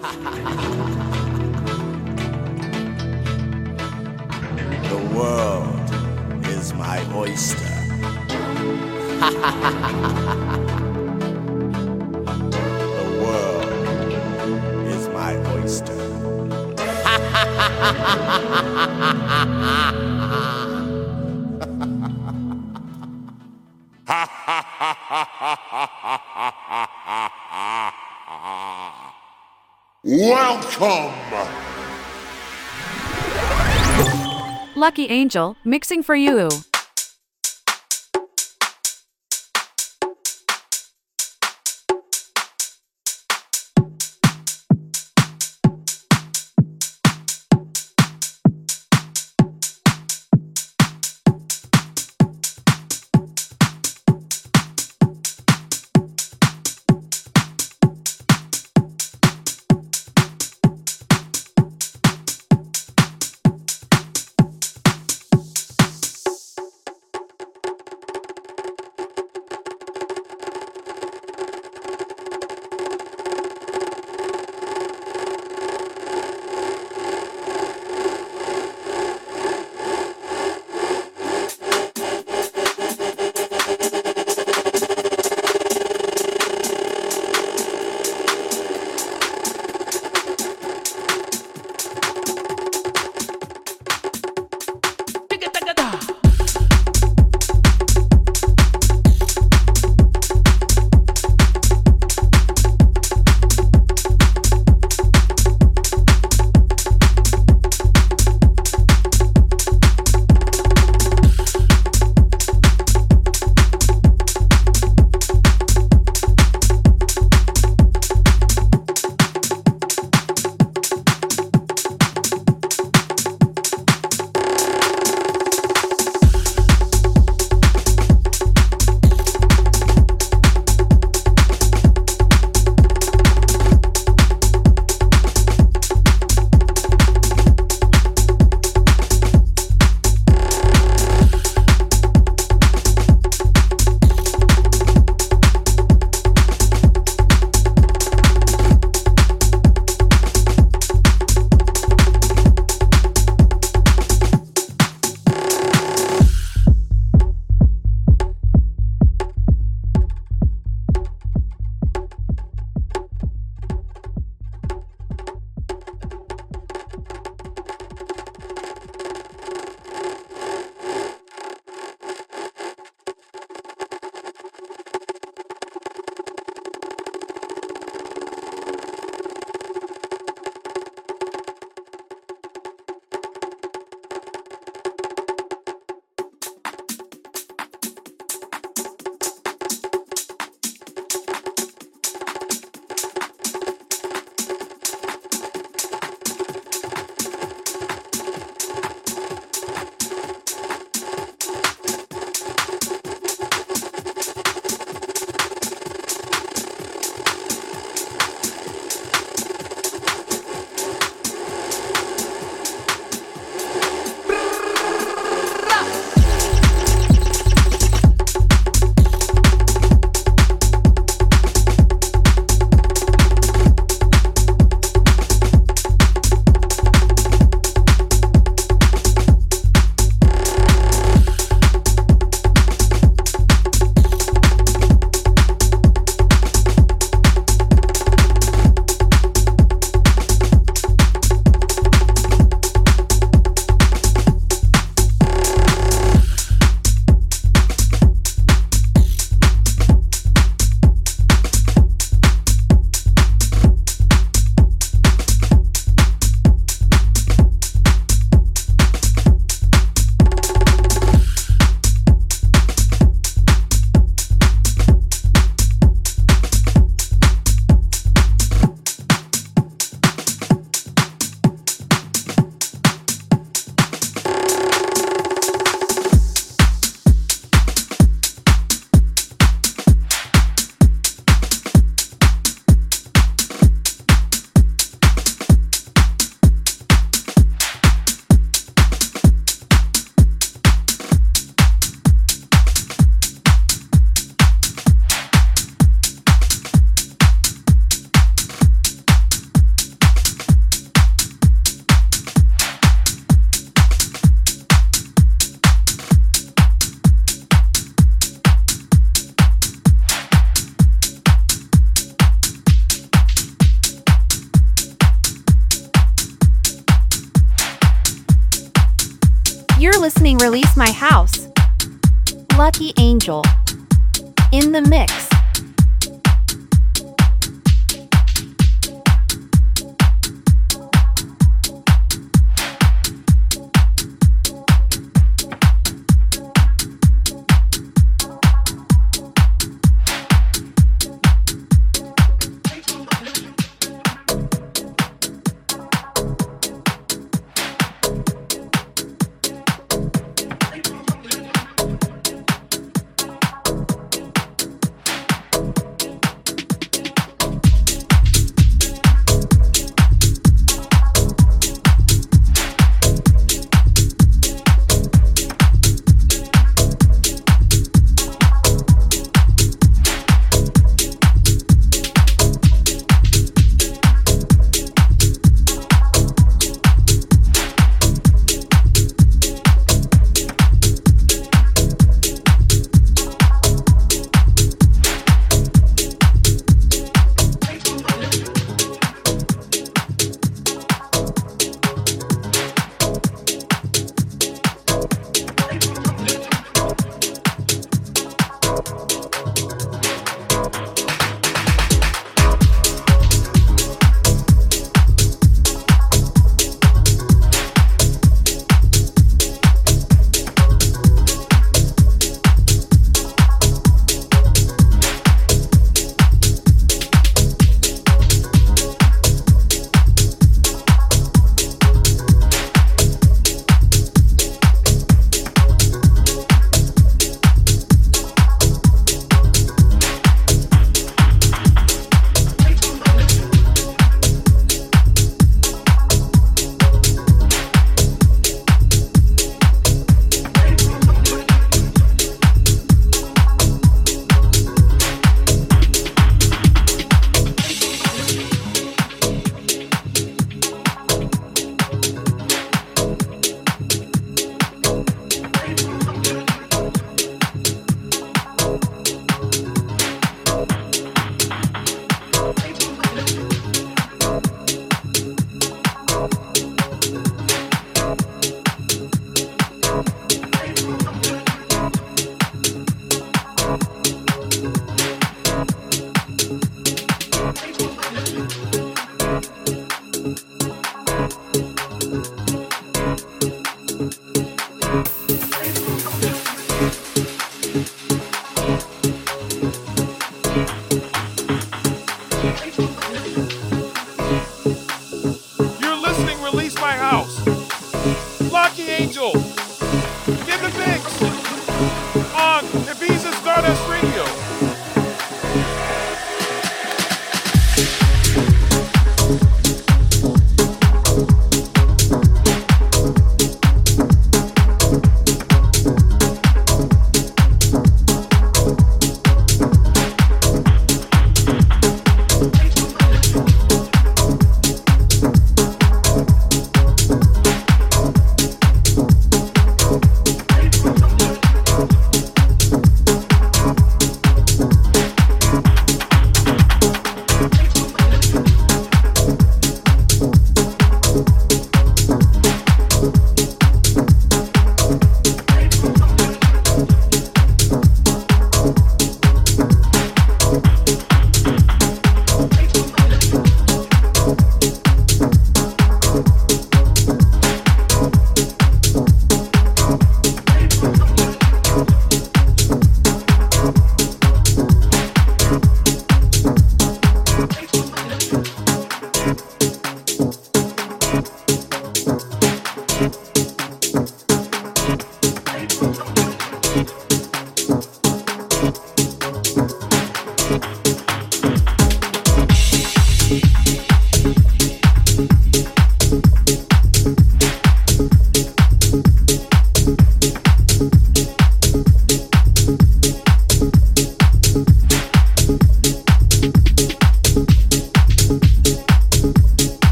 The world is my oyster. Welcome! Lucky Angel, mixing for you.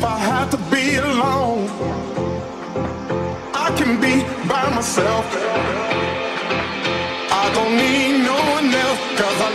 if I had to be alone, I can be by myself. I don't need no one else, cause I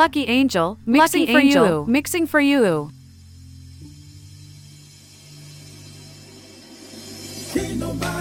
Lucky Angel, mixing Lucky for Angel. you. Mixing for you. Ain't nobody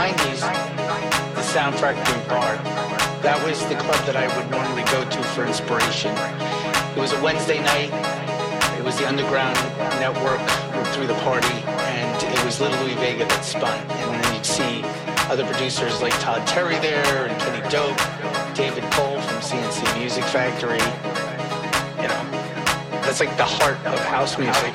90s, the soundtrack being Bar, that was the club that I would normally go to for inspiration. It was a Wednesday night. It was the underground network through the party, and it was Little Louie Vega that spun. And then you'd see other producers like Todd Terry there, and Kenny Dope, David Cole from C+C Music Factory. You know, that's like the heart of house music.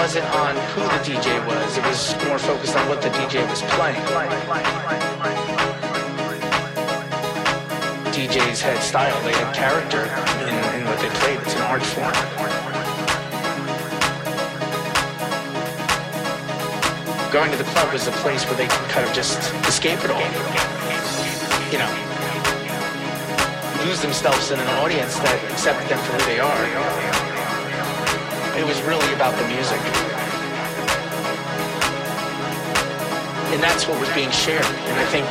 Wasn't on who the DJ was. It was more focused on what the DJ was playing. DJs had style, they had character in, in what they played. It's an art form. Going to the club was a place where they could kind of just escape it all. You know, lose themselves in an audience that accepted them for who they are. It was really about the music. And that's what was being shared. And I think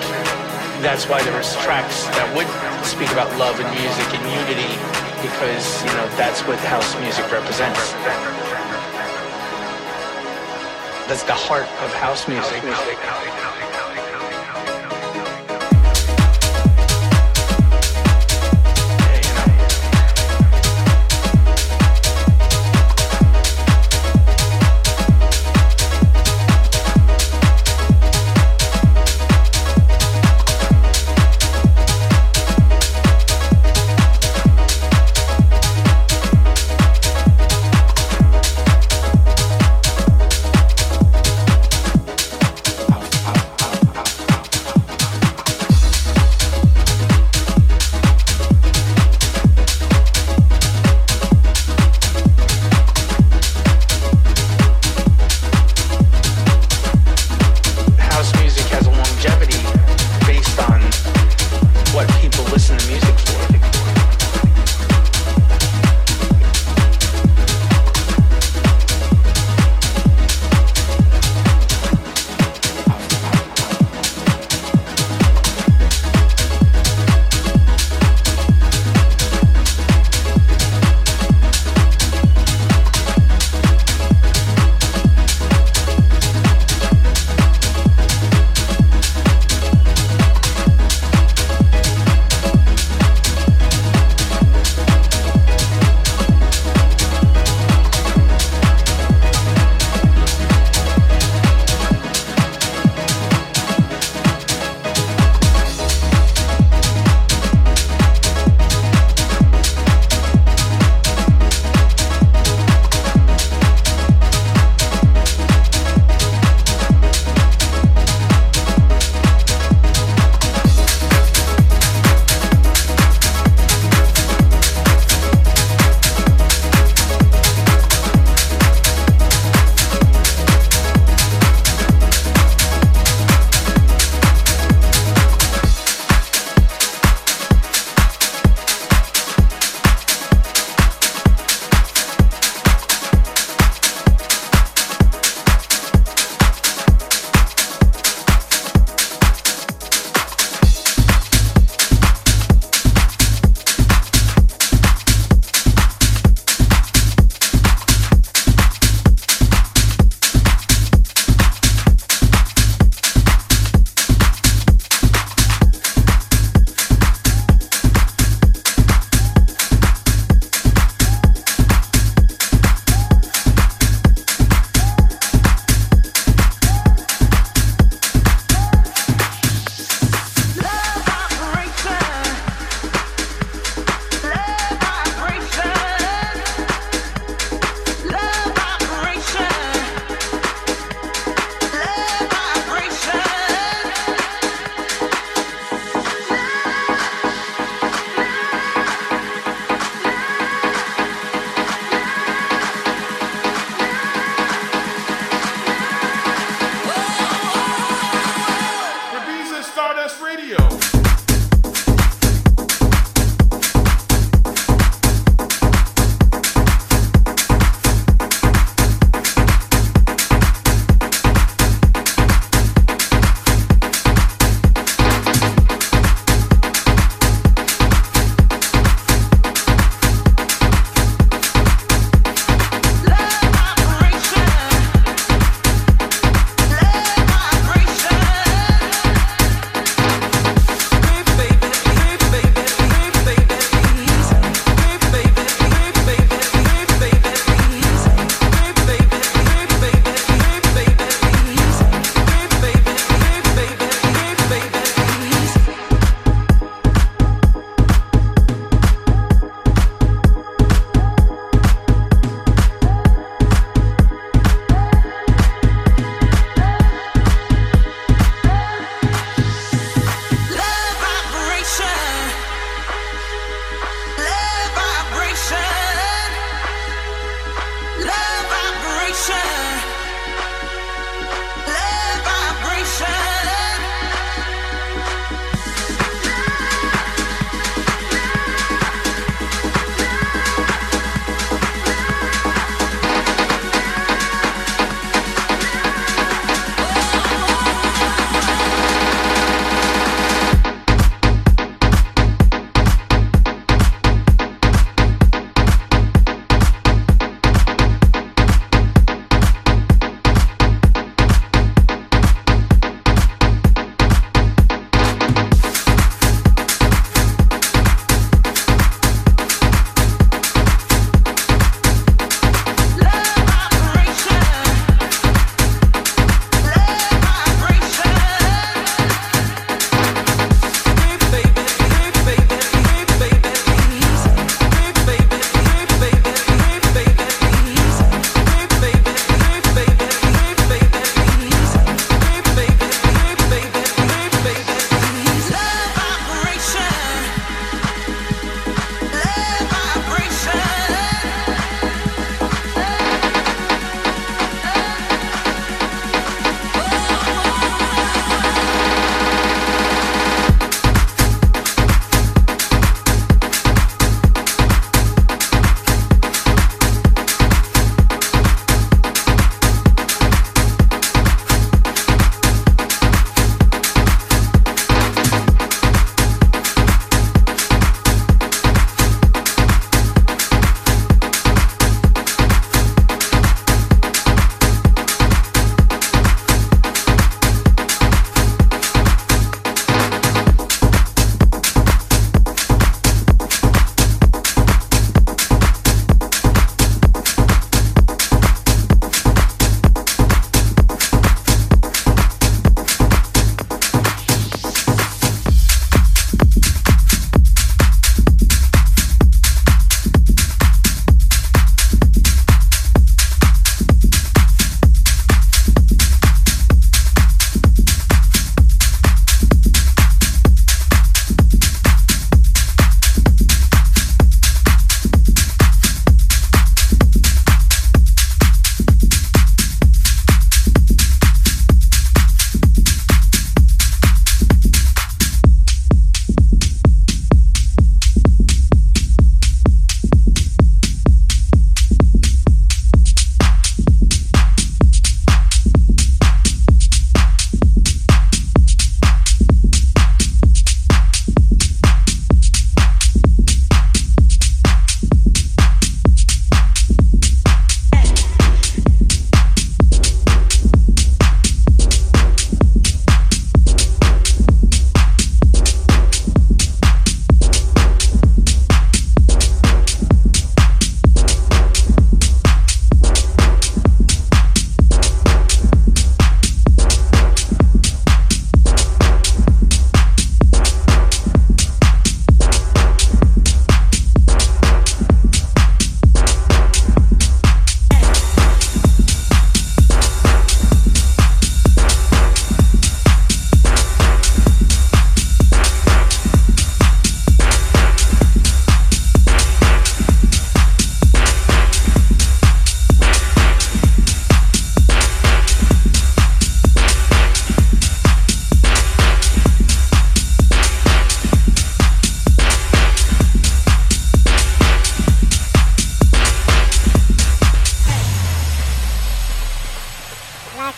that's why there was tracks that would speak about love and music and unity because, you know, that's what house music represents. That's the heart of house music. House, house,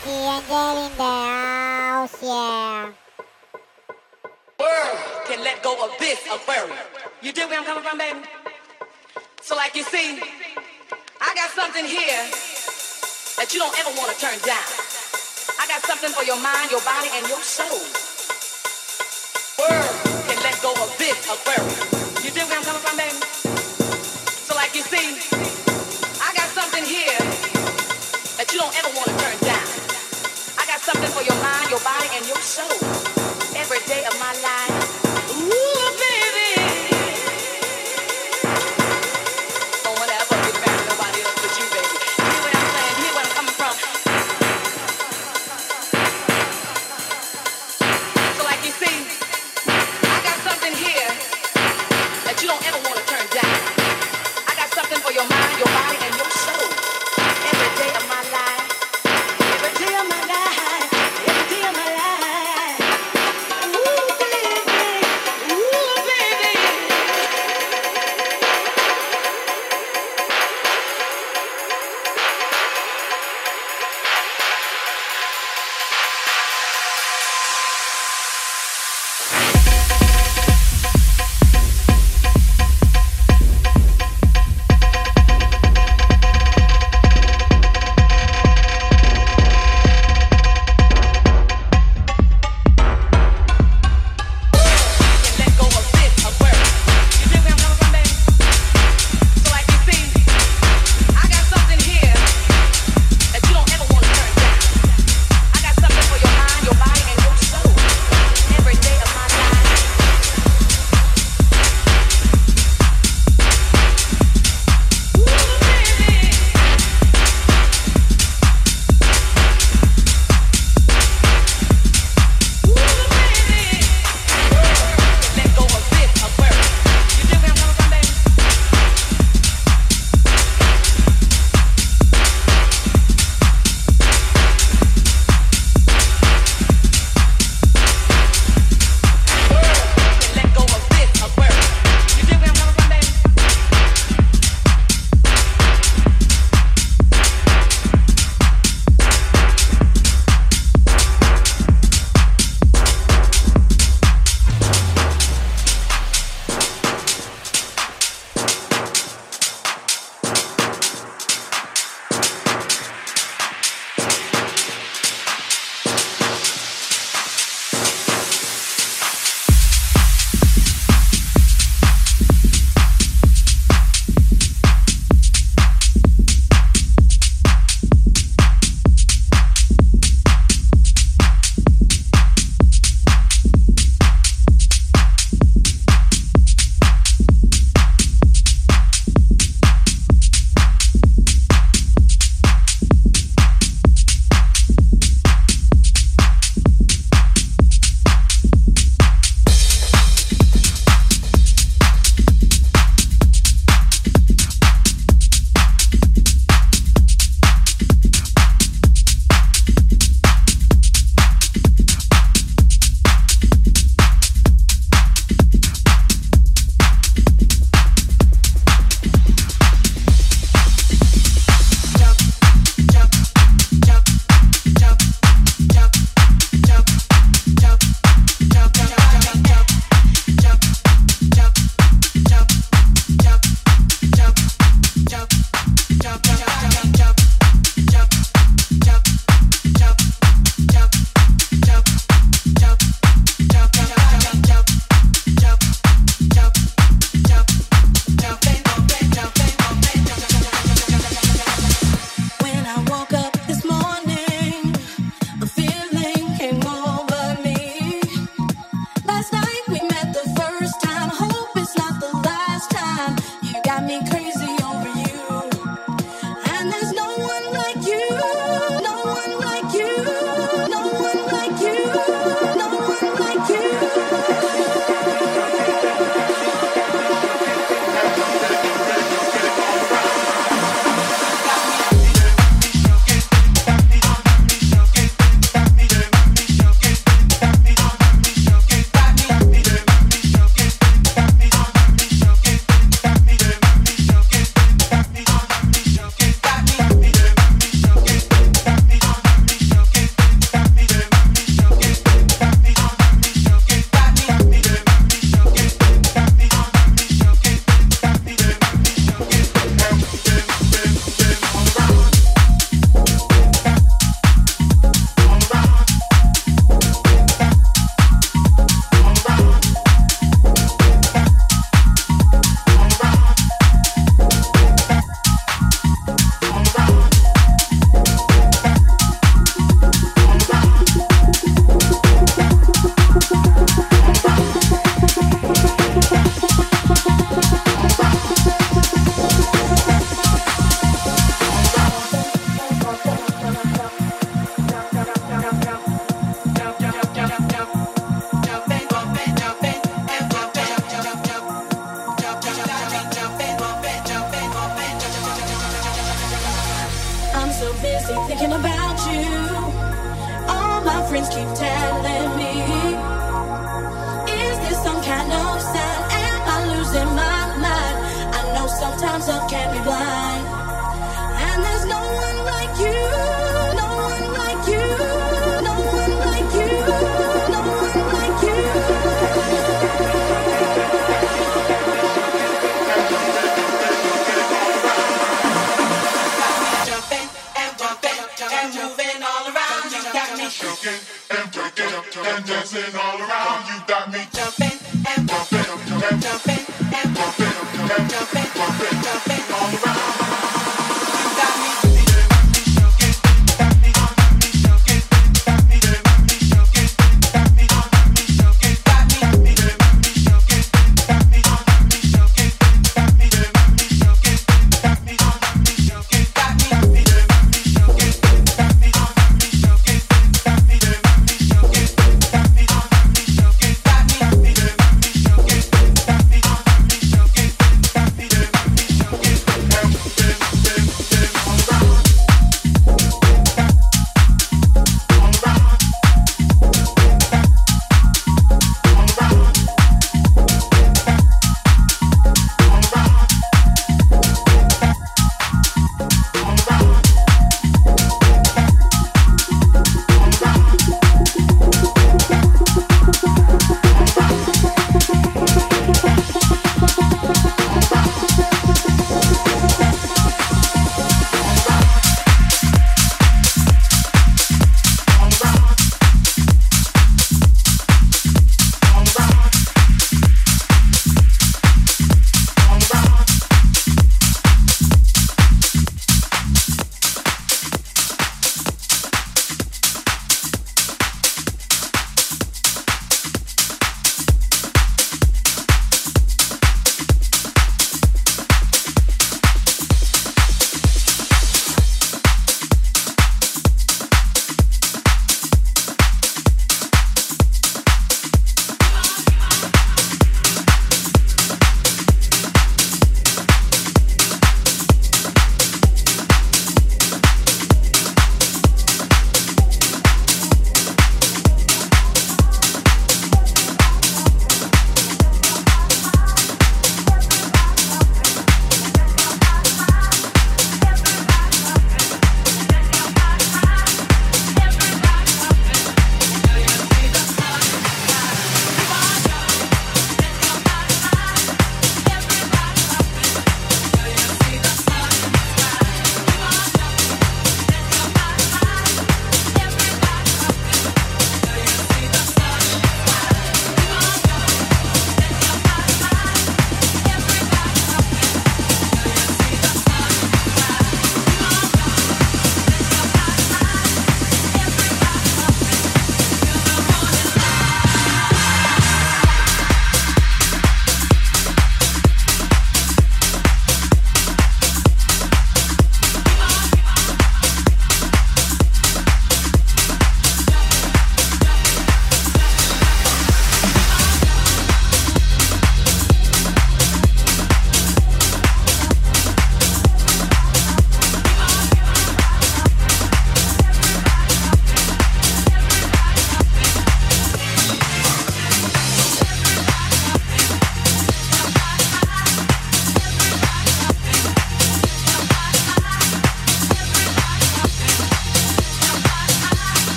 Lucky Angel in the house, yeah. World can let go of this aquarium. You dig where I'm coming from, baby? So, like you see, I got something here that you don't ever want to turn down. I got something for your mind, your body, and your soul. World can let go of this aquarium. You dig where I'm coming from, baby? So, like you see, I got something here that you don't ever want to something for your mind, your body, and your soul. Every day of my life.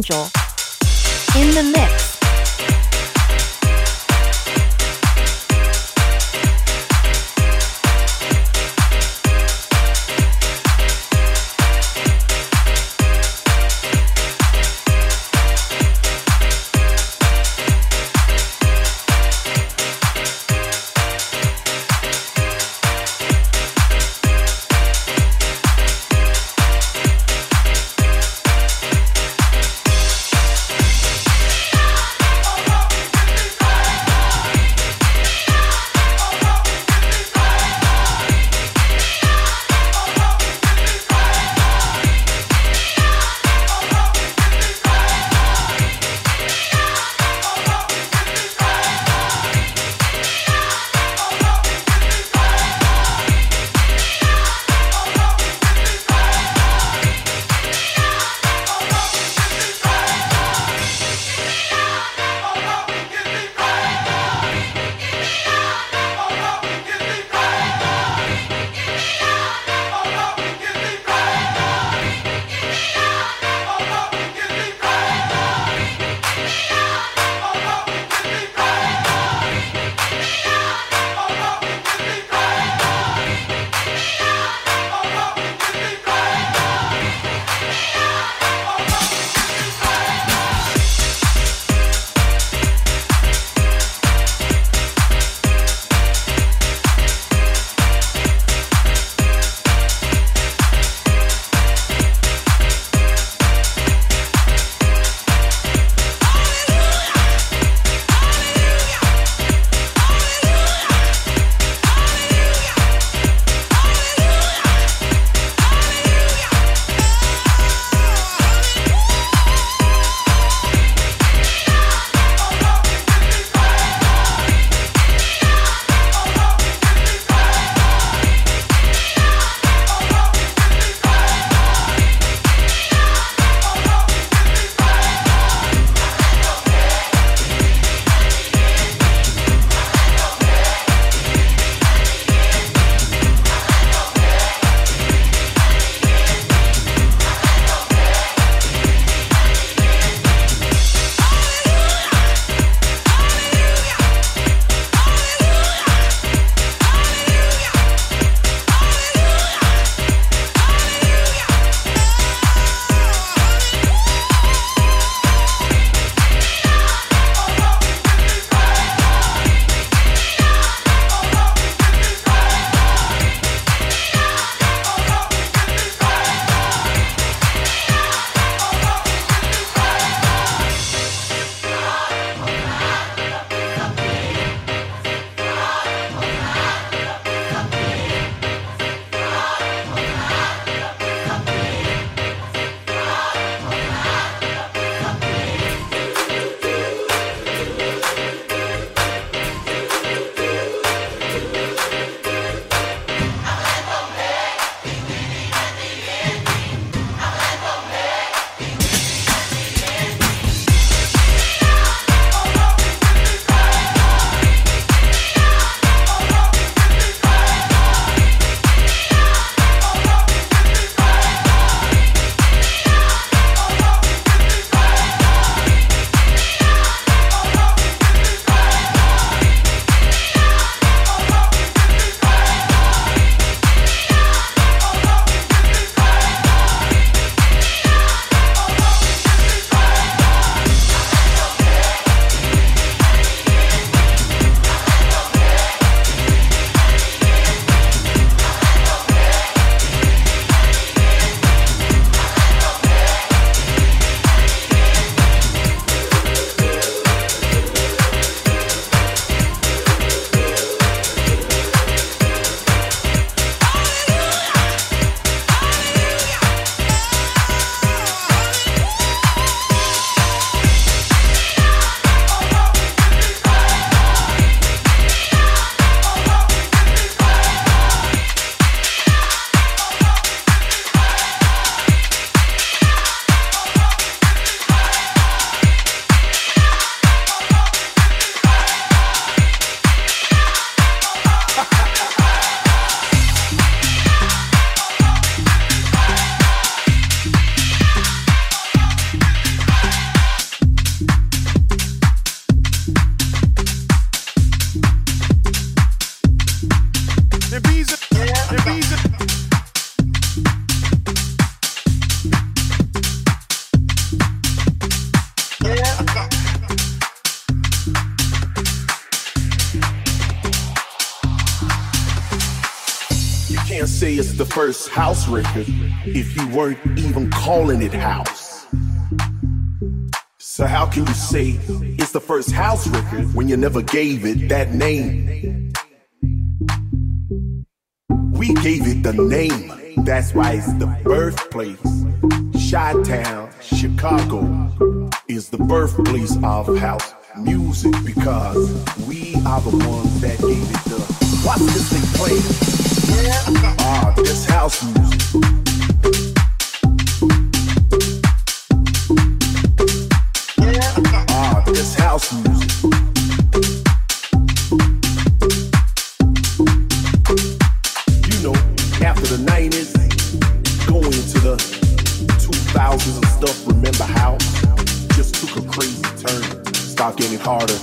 Angel. House record if you weren't even calling it house. So how can you say it's the first house record when you never gave it that name? We gave it the name. That's why it's the birthplace. Chi-Town, Chicago is the birthplace of house music because we are the ones that gave it the. Watch this thing play. This house music. This house music. You know, after the 90s, going into the 2000s and stuff, remember how just took a crazy turn. Start getting harder,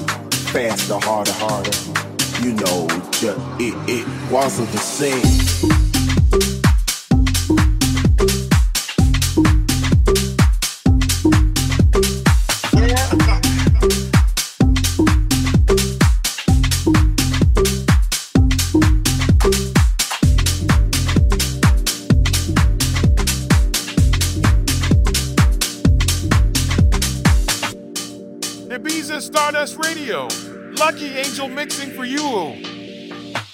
faster, harder, harder. You know, just, it, it wasn't the same. Lucky Angel mixing for you.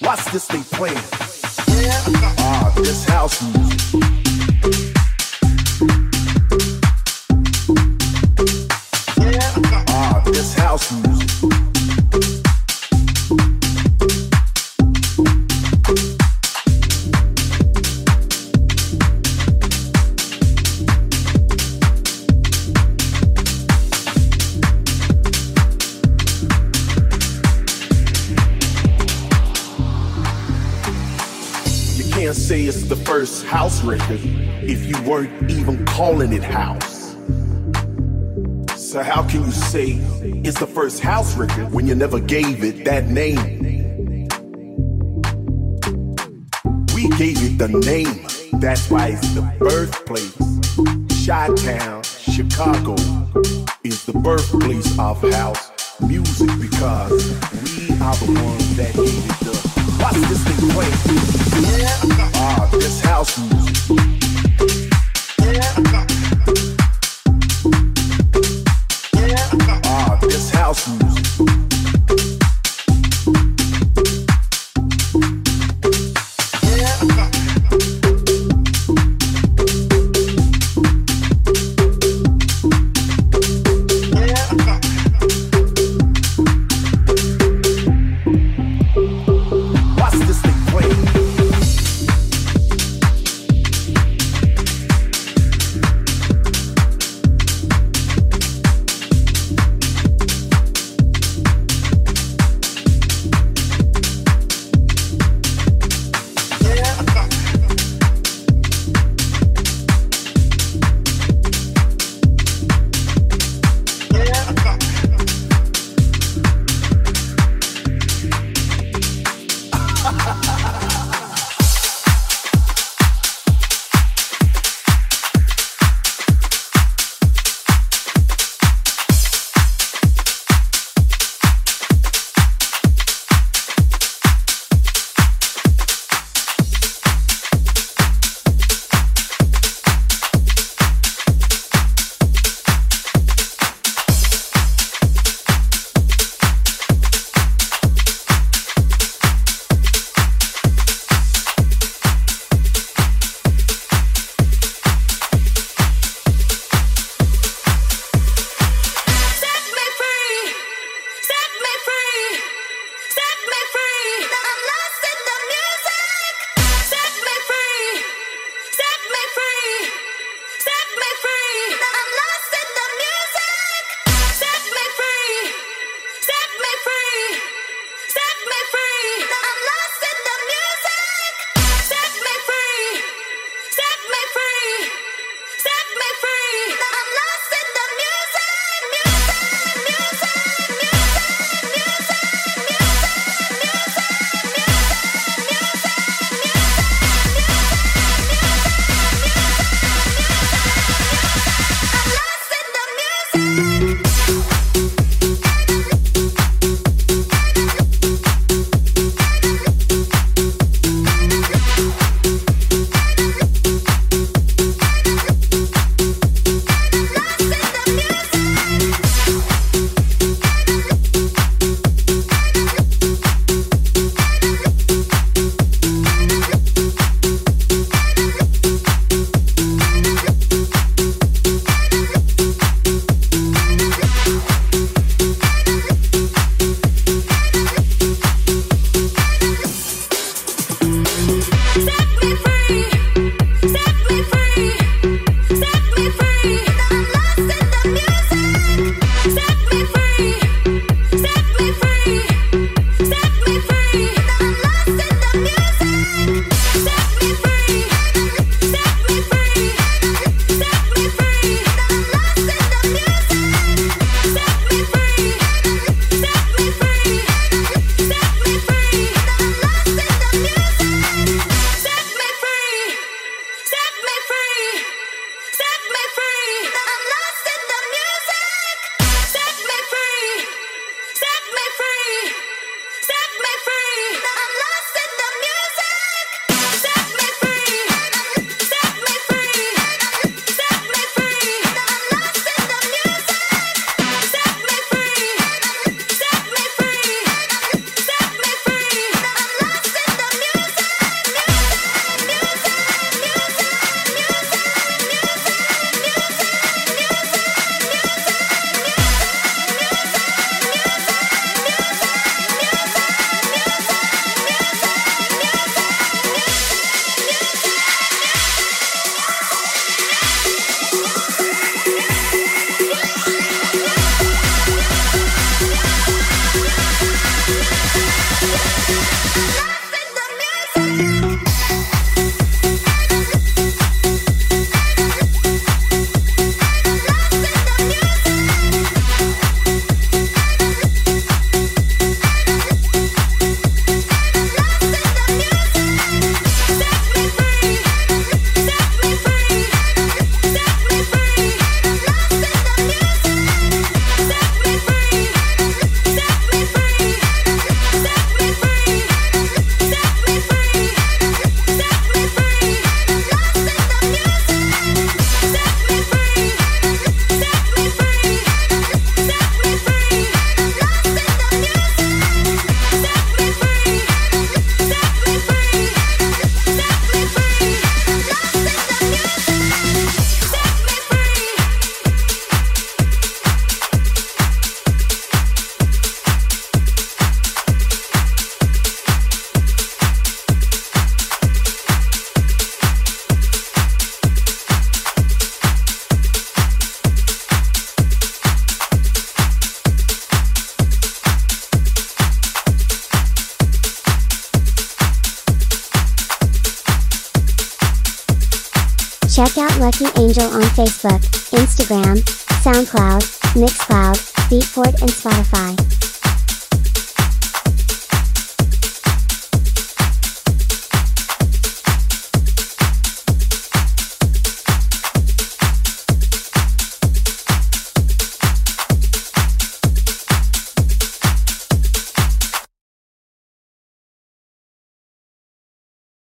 Watch this thing play. Ah, this house music. If you weren't even calling it house. So how can you say it's the first house record when you never gave it that name? We gave it the name. That's why it's the birthplace. Chi-Town, Chicago is the birthplace of house music because we are the ones that gave it the. Watch this thing play. Ah, this house music.